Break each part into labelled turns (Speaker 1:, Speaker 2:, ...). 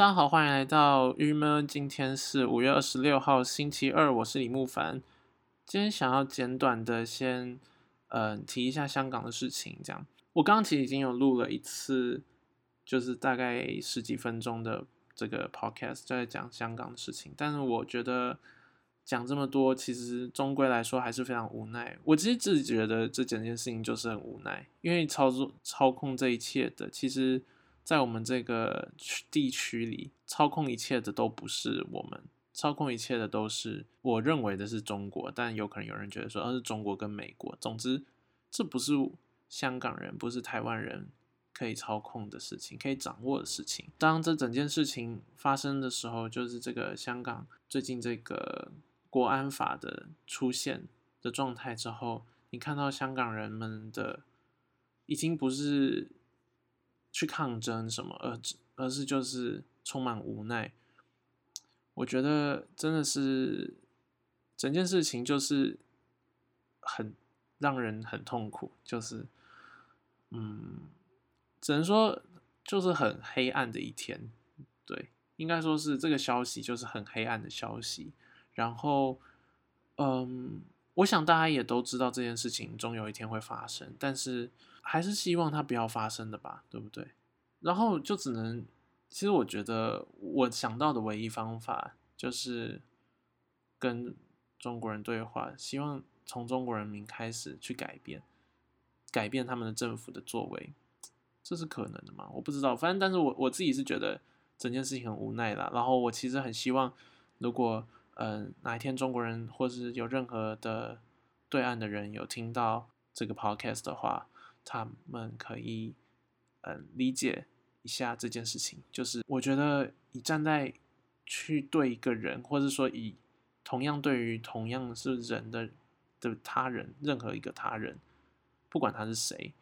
Speaker 1: 大家好，欢迎来到郁闷。今天是五月二十六号，星期二，我是李慕凡。今天想要简短的先，呃，提一下香港的事情。这样，我刚刚其实已经有录了一次，就是大概十几分钟的这个 podcast，在讲香港的事情。但是我觉得讲这么多，其实终归来说还是非常无奈。我其实自己觉得这整件事情就是很无奈，因为操作操控这一切的，其实。在我们这个区地区里，操控一切的都不是我们，操控一切的都是我认为的是中国，但有可能有人觉得说，而是中国跟美国。总之，这不是香港人，不是台湾人可以操控的事情，可以掌握的事情。当这整件事情发生的时候，就是这个香港最近这个国安法的出现的状态之后，你看到香港人们的已经不是。去抗争什么，而而是就是充满无奈。我觉得真的是整件事情就是很让人很痛苦，就是嗯，只能说就是很黑暗的一天。对，应该说是这个消息就是很黑暗的消息。然后，嗯，我想大家也都知道这件事情终有一天会发生，但是。还是希望它不要发生的吧，对不对？然后就只能，其实我觉得我想到的唯一方法就是跟中国人对话，希望从中国人民开始去改变，改变他们的政府的作为，这是可能的吗？我不知道，反正但是我我自己是觉得整件事情很无奈啦。然后我其实很希望，如果嗯哪一天中国人或是有任何的对岸的人有听到这个 podcast 的话。他们可以，嗯，理解一下这件事情。就是我觉得，你站在去对一个人，或者说以同样对于同样是人的的他人，任何一个他人，不管他是谁，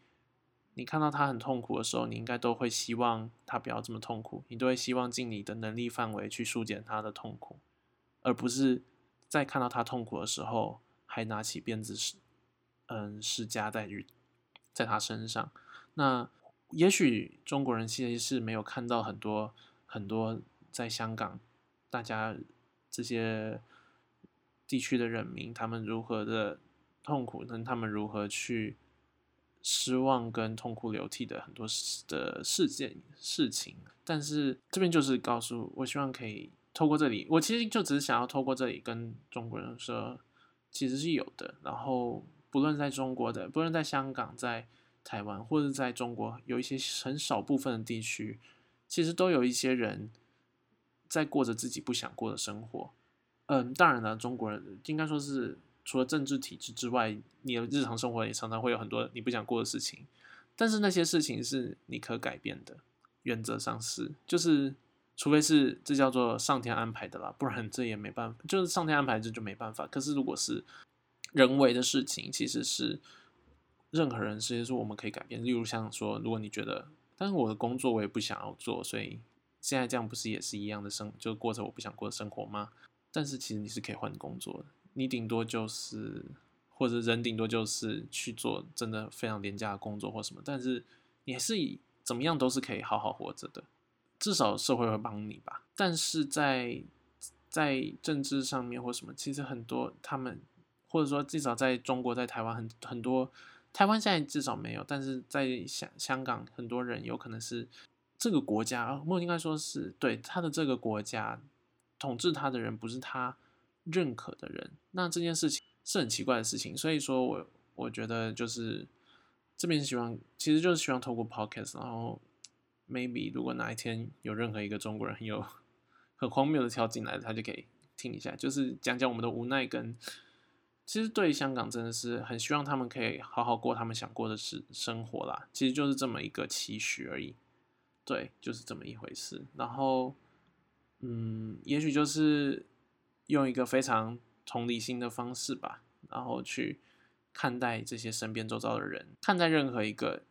Speaker 1: 你看到他很痛苦的时候，你应该都会希望他不要这么痛苦，你都会希望尽你的能力范围去疏解他的痛苦，而不是在看到他痛苦的时候还拿起鞭子是，嗯，施加在于。在他身上，那也许中国人其实是没有看到很多很多在香港，大家这些地区的人民，他们如何的痛苦，跟他们如何去失望跟痛哭流涕的很多的事件事情。但是这边就是告诉我，希望可以透过这里，我其实就只是想要透过这里跟中国人说，其实是有的。然后。不论在中国的，不论在香港、在台湾，或者在中国，有一些很少部分的地区，其实都有一些人在过着自己不想过的生活。嗯，当然了，中国人应该说是除了政治体制之外，你的日常生活也常常会有很多你不想过的事情。但是那些事情是你可改变的，原则上是，就是除非是这叫做上天安排的啦，不然这也没办法，就是上天安排这就没办法。可是如果是人为的事情其实是任何人，其实是我们可以改变。例如像说，如果你觉得，但是我的工作我也不想要做，所以现在这样不是也是一样的生，就过着我不想过的生活吗？但是其实你是可以换工作的，你顶多就是，或者人顶多就是去做真的非常廉价的工作或什么，但是你是以怎么样都是可以好好活着的，至少社会会帮你吧。但是在在政治上面或什么，其实很多他们。或者说，至少在中国，在台湾很很多，台湾现在至少没有，但是在香香港，很多人有可能是这个国家，或应该说是对他的这个国家统治他的人不是他认可的人，那这件事情是很奇怪的事情。所以说我我觉得就是这边希望，其实就是希望透过 podcast，然后 maybe 如果哪一天有任何一个中国人很有 很荒谬的跳进来，他就可以听一下，就是讲讲我们的无奈跟。其实对香港真的是很希望他们可以好好过他们想过的是生活啦，其实就是这么一个期许而已，对，就是这么一回事。然后，嗯，也许就是用一个非常同理心的方式吧，然后去看待这些身边周遭的人，看待任何一个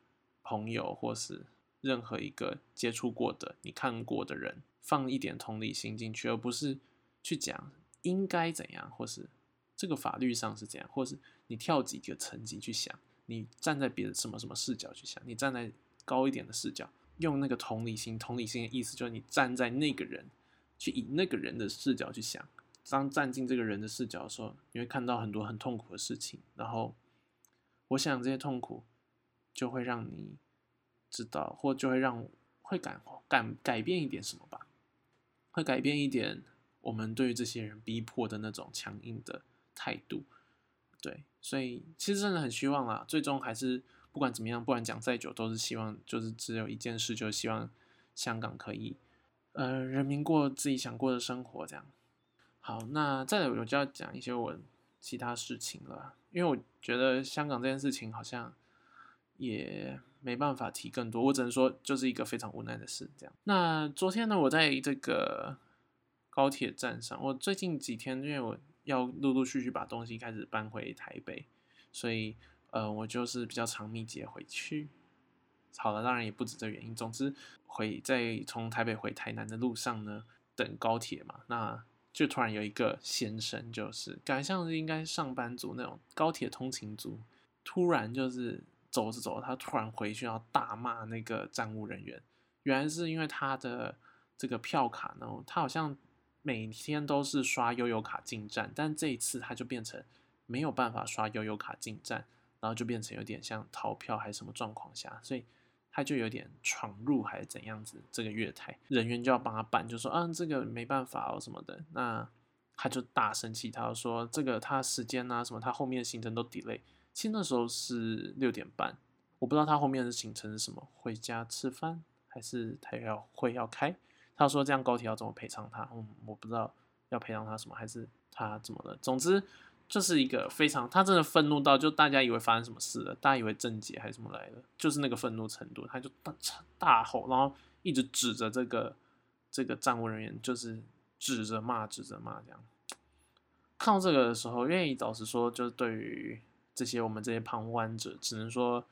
Speaker 1: 朋友或是任何一个接触过的、你看过的人，放一点同理心进去，而不是去讲应该怎样或是。这个法律上是这样，或是你跳几个层级去想，你站在别的什么什么视角去想，你站在高一点的视角，用那个同理心，同理心的意思就是你站在那个人，去以那个人的视角去想。当站进这个人的视角的时候，你会看到很多很痛苦的事情。然后，我想这些痛苦就会让你知道，或就会让会改改改变一点什么吧，会改变一点我们对于这些人逼迫的那种强硬的态度。对，所以其实真的很希望啦，最终还是不管怎么样，不管讲再久，都是希望就是只有一件事，就是希望香港可以呃人民过自己想过的生活，这样。好，那再来我就要讲一些我其他事情了，因为我觉得香港这件事情好像也没办法提更多，我只能说就是一个非常无奈的事。这样，那昨天呢，我在这个高铁站上，我最近几天因为我要陆陆续续把东西开始搬回台北，所以呃，我就是比较长密集回去。好了，当然也不止这原因，总之回在从台北回台南的路上呢，等高铁嘛，那。就突然有一个先生，就是感觉像是应该上班族那种高铁通勤族，突然就是走着走着，他突然回去要大骂那个站务人员。原来是因为他的这个票卡呢，他好像每天都是刷悠游卡进站，但这一次他就变成没有办法刷悠游卡进站，然后就变成有点像逃票还是什么状况下，所以。他就有点闯入还是怎样子，这个月台人员就要帮他办，就说啊这个没办法哦什么的，那他就大生气，他就说这个他时间啊什么，他后面行程都 delay。其实那时候是六点半，我不知道他后面的行程是什么，回家吃饭还是他要会要开？他说这样高铁要怎么赔偿他？嗯，我不知道要赔偿他什么，还是他怎么了？总之。就是一个非常，他真的愤怒到就大家以为发生什么事了，大家以为郑杰还是什么来的，就是那个愤怒程度，他就大大吼，然后一直指着这个这个站务人员，就是指着骂，指着骂这样。看到这个的时候，愿意老实说，就是对于这些我们这些旁观者，只能说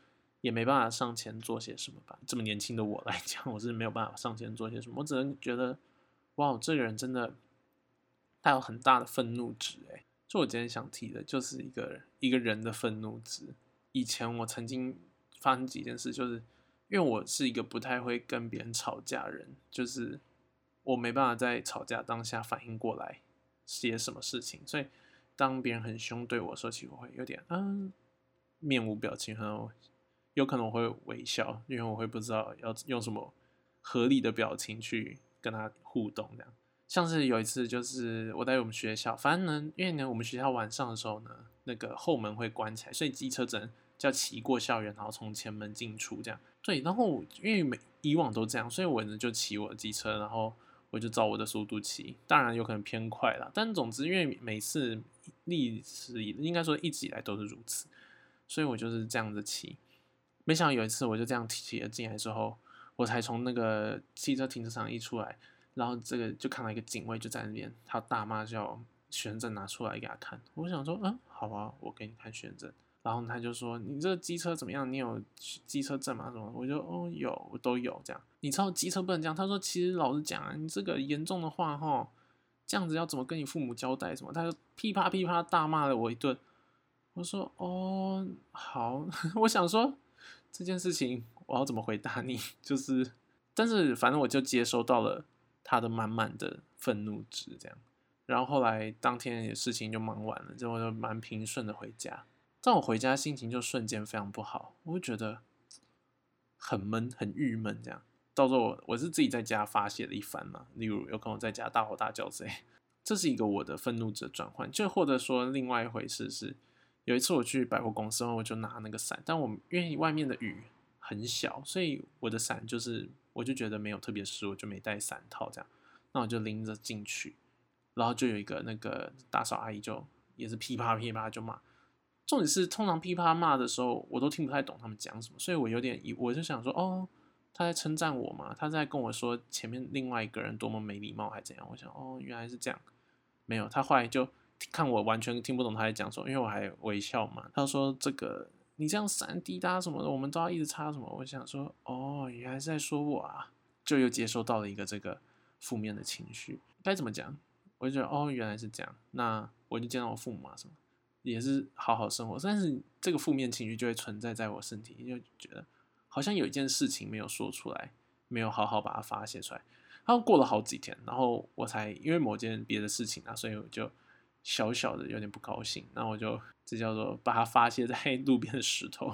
Speaker 1: 也没办法上前做些什么吧。这么年轻的我来讲，我是没有办法上前做些什么，我只能觉得，哇，这个人真的他有很大的愤怒值，哎。就我今天想提的，就是一个一个人的愤怒值。以前我曾经发生几件事，就是因为我是一个不太会跟别人吵架人，就是我没办法在吵架当下反应过来些什么事情，所以当别人很凶对我说起，我会有点嗯面无表情，然后有可能我会微笑，因为我会不知道要用什么合理的表情去跟他互动这样。像是有一次，就是我在我们学校，反正呢，因为呢，我们学校晚上的时候呢，那个后门会关起来，所以机车只能叫骑过校园，然后从前门进出这样。对，然后因为每以往都这样，所以我呢就骑我的机车，然后我就照我的速度骑，当然有可能偏快了，但总之因为每次历史应该说一直以来都是如此，所以我就是这样子骑。没想到有一次我就这样提了进来之后，我才从那个汽车停车场一出来。然后这个就看到一个警卫就在那边，他大妈叫学生证拿出来给他看。我想说，嗯，好啊，我给你看学生证。然后他就说，你这个机车怎么样？你有机车证吗？什么？我就哦有，我都有这样。你知道机车不能这样。他说，其实老实讲啊，你这个严重的话哈，这样子要怎么跟你父母交代什么？他就噼啪噼啪大骂了我一顿。我说，哦好，我想说这件事情我要怎么回答你？就是，但是反正我就接收到了。他的满满的愤怒值，这样，然后后来当天的事情就忙完了，之后就蛮平顺的回家。但我回家心情就瞬间非常不好，我会觉得很闷、很郁闷。这样，到时候我我是自己在家发泄了一番嘛，例如有可能在家大吼大叫之类。这是一个我的愤怒值转换。就或者说另外一回事是，有一次我去百货公司后，我就拿那个伞，但我因为外面的雨很小，所以我的伞就是。我就觉得没有特别湿，我就没带伞套这样，那我就拎着进去，然后就有一个那个大嫂阿姨就也是噼啪噼啪就骂，重点是通常噼啪骂的时候，我都听不太懂他们讲什么，所以我有点我就想说，哦，他在称赞我嘛，他在跟我说前面另外一个人多么没礼貌还怎样，我想哦原来是这样，没有，他后来就看我完全听不懂他在讲什么，因为我还微笑嘛，他说这个。你这样闪滴答什么的，我们都要一直擦什么？我想说，哦，原来是在说我啊，就又接收到了一个这个负面的情绪。该怎么讲？我就觉得，哦，原来是这样。那我就见到我父母啊，什么也是好好生活。但是这个负面情绪就会存在在我身体，就觉得好像有一件事情没有说出来，没有好好把它发泄出来。然后过了好几天，然后我才因为某件别的事情啊，所以我就小小的有点不高兴。那我就这叫做把它发泄在路边的石头，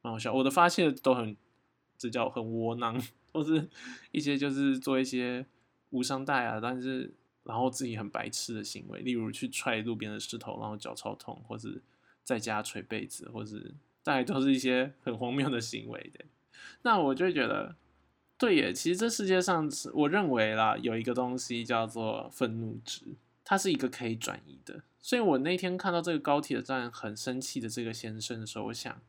Speaker 1: 蛮好笑。我的发泄都很这叫很窝囊，或是一些就是做一些无伤大雅，但是然后自己很白痴的行为，例如去踹路边的石头，然后脚超痛，或是在家捶被子，或是大概都是一些很荒谬的行为的。那我就觉得。对耶，其实这世界上，我认为啦，有一个东西叫做愤怒值，它是一个可以转移的。所以我那天看到这个高铁站很生气的这个先生的时候，我想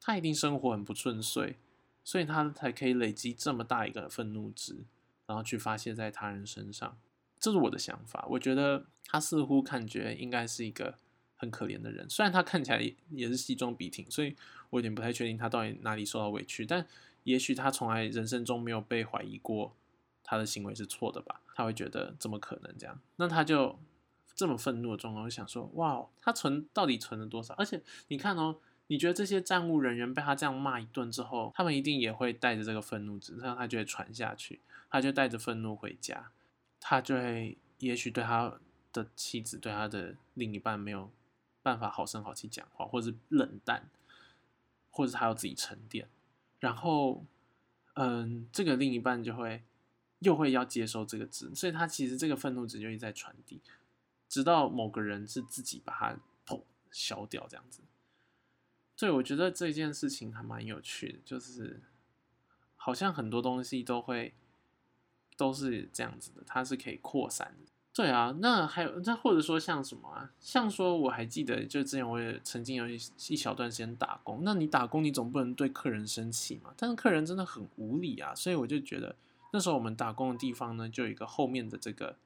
Speaker 1: 他一定生活很不顺遂，所以他才可以累积这么大一个愤怒值，然后去发泄在他人身上。这是我的想法。我觉得他似乎感觉应该是一个很可怜的人，虽然他看起来也是西装笔挺，所以我有点不太确定他到底哪里受到委屈，但。也许他从来人生中没有被怀疑过他的行为是错的吧？他会觉得怎么可能这样？那他就这么愤怒的状况，就想说：哇，他存到底存了多少？而且你看哦，你觉得这些站务人员被他这样骂一顿之后，他们一定也会带着这个愤怒值，这样他就会传下去，他就带着愤怒回家，他就会也许对他的妻子、对他的另一半没有办法好声好气讲话，或者是冷淡，或者他要自己沉淀。然后，嗯，这个另一半就会又会要接收这个值，所以他其实这个愤怒值就一直在传递，直到某个人是自己把它砰消掉这样子。所以我觉得这件事情还蛮有趣的，就是好像很多东西都会都是这样子的，它是可以扩散的。对啊，那还有那或者说像什么啊？像说我还记得，就之前我也曾经有一一小段时间打工。那你打工，你总不能对客人生气嘛？但是客人真的很无理啊，所以我就觉得那时候我们打工的地方呢，就有一个后面的这个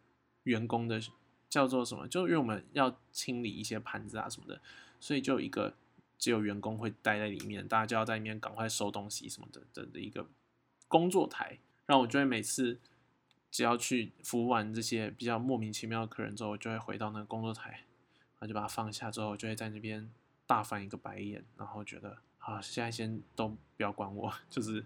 Speaker 1: 员工的叫做什么？就因为我们要清理一些盘子啊什么的，所以就有一个只有员工会待在里面，大家就要在里面赶快收东西什么的的的一个工作台。然后我就会每次。只要去服务完这些比较莫名其妙的客人之后，就会回到那个工作台，然后就把它放下之后，就会在那边大翻一个白眼，然后觉得啊，现在先都不要管我，就是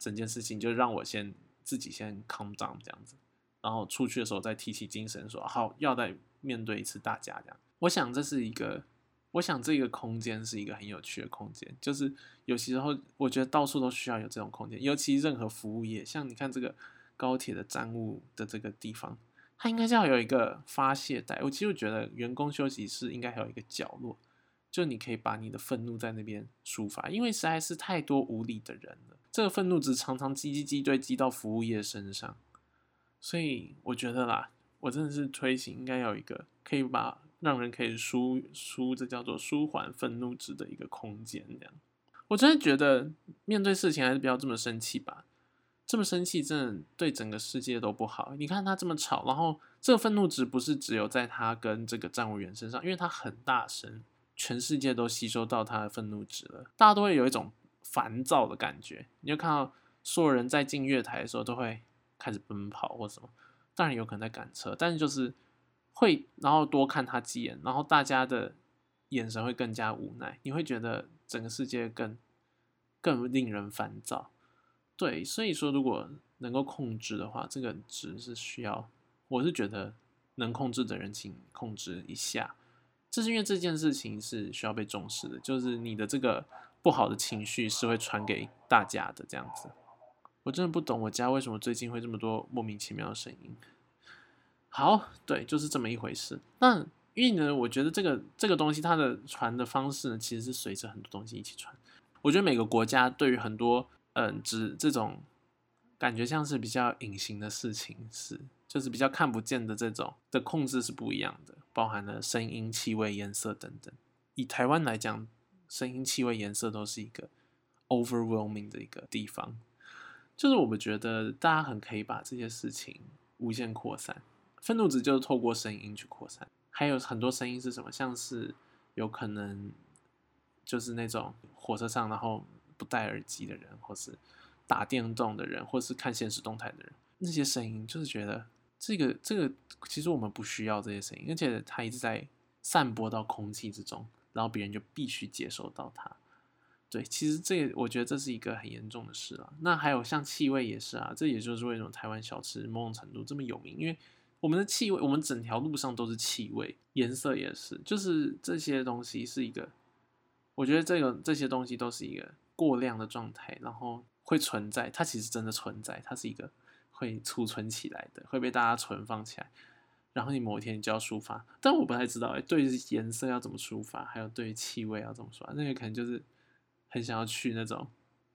Speaker 1: 整件事情就让我先自己先 calm down 这样子，然后出去的时候再提起精神说好要再面对一次大家这样。我想这是一个，我想这个空间是一个很有趣的空间，就是有时候我觉得到处都需要有这种空间，尤其任何服务业，像你看这个。高铁的站务的这个地方，它应该要有一个发泄带。我其实觉得员工休息室应该还有一个角落，就你可以把你的愤怒在那边抒发，因为实在是太多无理的人了。这个愤怒值常常积积积堆积到服务业身上，所以我觉得啦，我真的是推行应该有一个可以把让人可以舒舒，这叫做舒缓愤怒值的一个空间。这样，我真的觉得面对事情还是不要这么生气吧。这么生气，真的对整个世界都不好。你看他这么吵，然后这个愤怒值不是只有在他跟这个站务员身上，因为他很大声，全世界都吸收到他的愤怒值了。大家都会有一种烦躁的感觉。你就看到所有人在进月台的时候都会开始奔跑或什么，当然有可能在赶车，但是就是会然后多看他几眼，然后大家的眼神会更加无奈，你会觉得整个世界更更令人烦躁。对，所以说如果能够控制的话，这个值是需要，我是觉得能控制的人请控制一下。这是因为这件事情是需要被重视的，就是你的这个不好的情绪是会传给大家的这样子。我真的不懂我家为什么最近会这么多莫名其妙的声音。好，对，就是这么一回事。那因为呢，我觉得这个这个东西它的传的方式呢，其实是随着很多东西一起传。我觉得每个国家对于很多。嗯，指这种感觉像是比较隐形的事情，是就是比较看不见的这种的控制是不一样的，包含了声音、气味、颜色等等。以台湾来讲，声音、气味、颜色都是一个 overwhelming 的一个地方，就是我们觉得大家很可以把这些事情无限扩散，愤怒值就是透过声音去扩散。还有很多声音是什么？像是有可能就是那种火车上，然后。不戴耳机的人，或是打电动的人，或是看现实动态的人，那些声音就是觉得这个这个其实我们不需要这些声音，而且它一直在散播到空气之中，然后别人就必须接收到它。对，其实这我觉得这是一个很严重的事了。那还有像气味也是啊，这也就是为什么台湾小吃某种程度这么有名，因为我们的气味，我们整条路上都是气味，颜色也是，就是这些东西是一个，我觉得这个这些东西都是一个过量的状态，然后会存在，它其实真的存在，它是一个会储存起来的，会被大家存放起来。然后你某一天你就要抒发，但我不太知道哎，对颜色要怎么抒发，还有对气味要怎么抒发，那个可能就是很想要去那种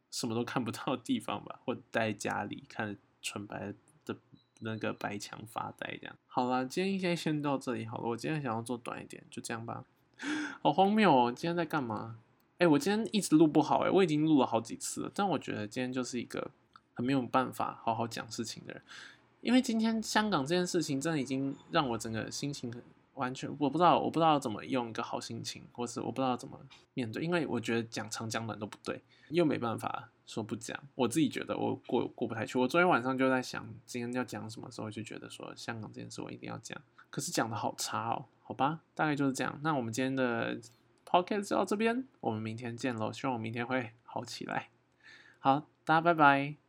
Speaker 1: 什么都看不到的地方吧，或待家里看纯白的那个白墙发呆这样。好了，今天应该先到这里好了。我今天想要做短一点，就这样吧。好荒谬哦！今天在干嘛？哎，我今天一直录不好哎，我已经录了好几次了，但我觉得今天就是一个很没有办法好好讲事情的人。因为今天香港这件事情，真的已经让我整个心情很完全，我不知道，我不知道怎么用一个好心情，或是我不知道怎么面对，因为我觉得讲长讲短都不对，又没办法说不讲，我自己觉得我过过不太去。我昨天晚上就在想，今天要讲什么时候，就觉得说香港这件事我一定要讲，可是讲的好差哦，好吧，大概就是这样。那我们今天的 podcast 就到这边，我们明天见喽，希望我明天会好起来。好，大家拜拜。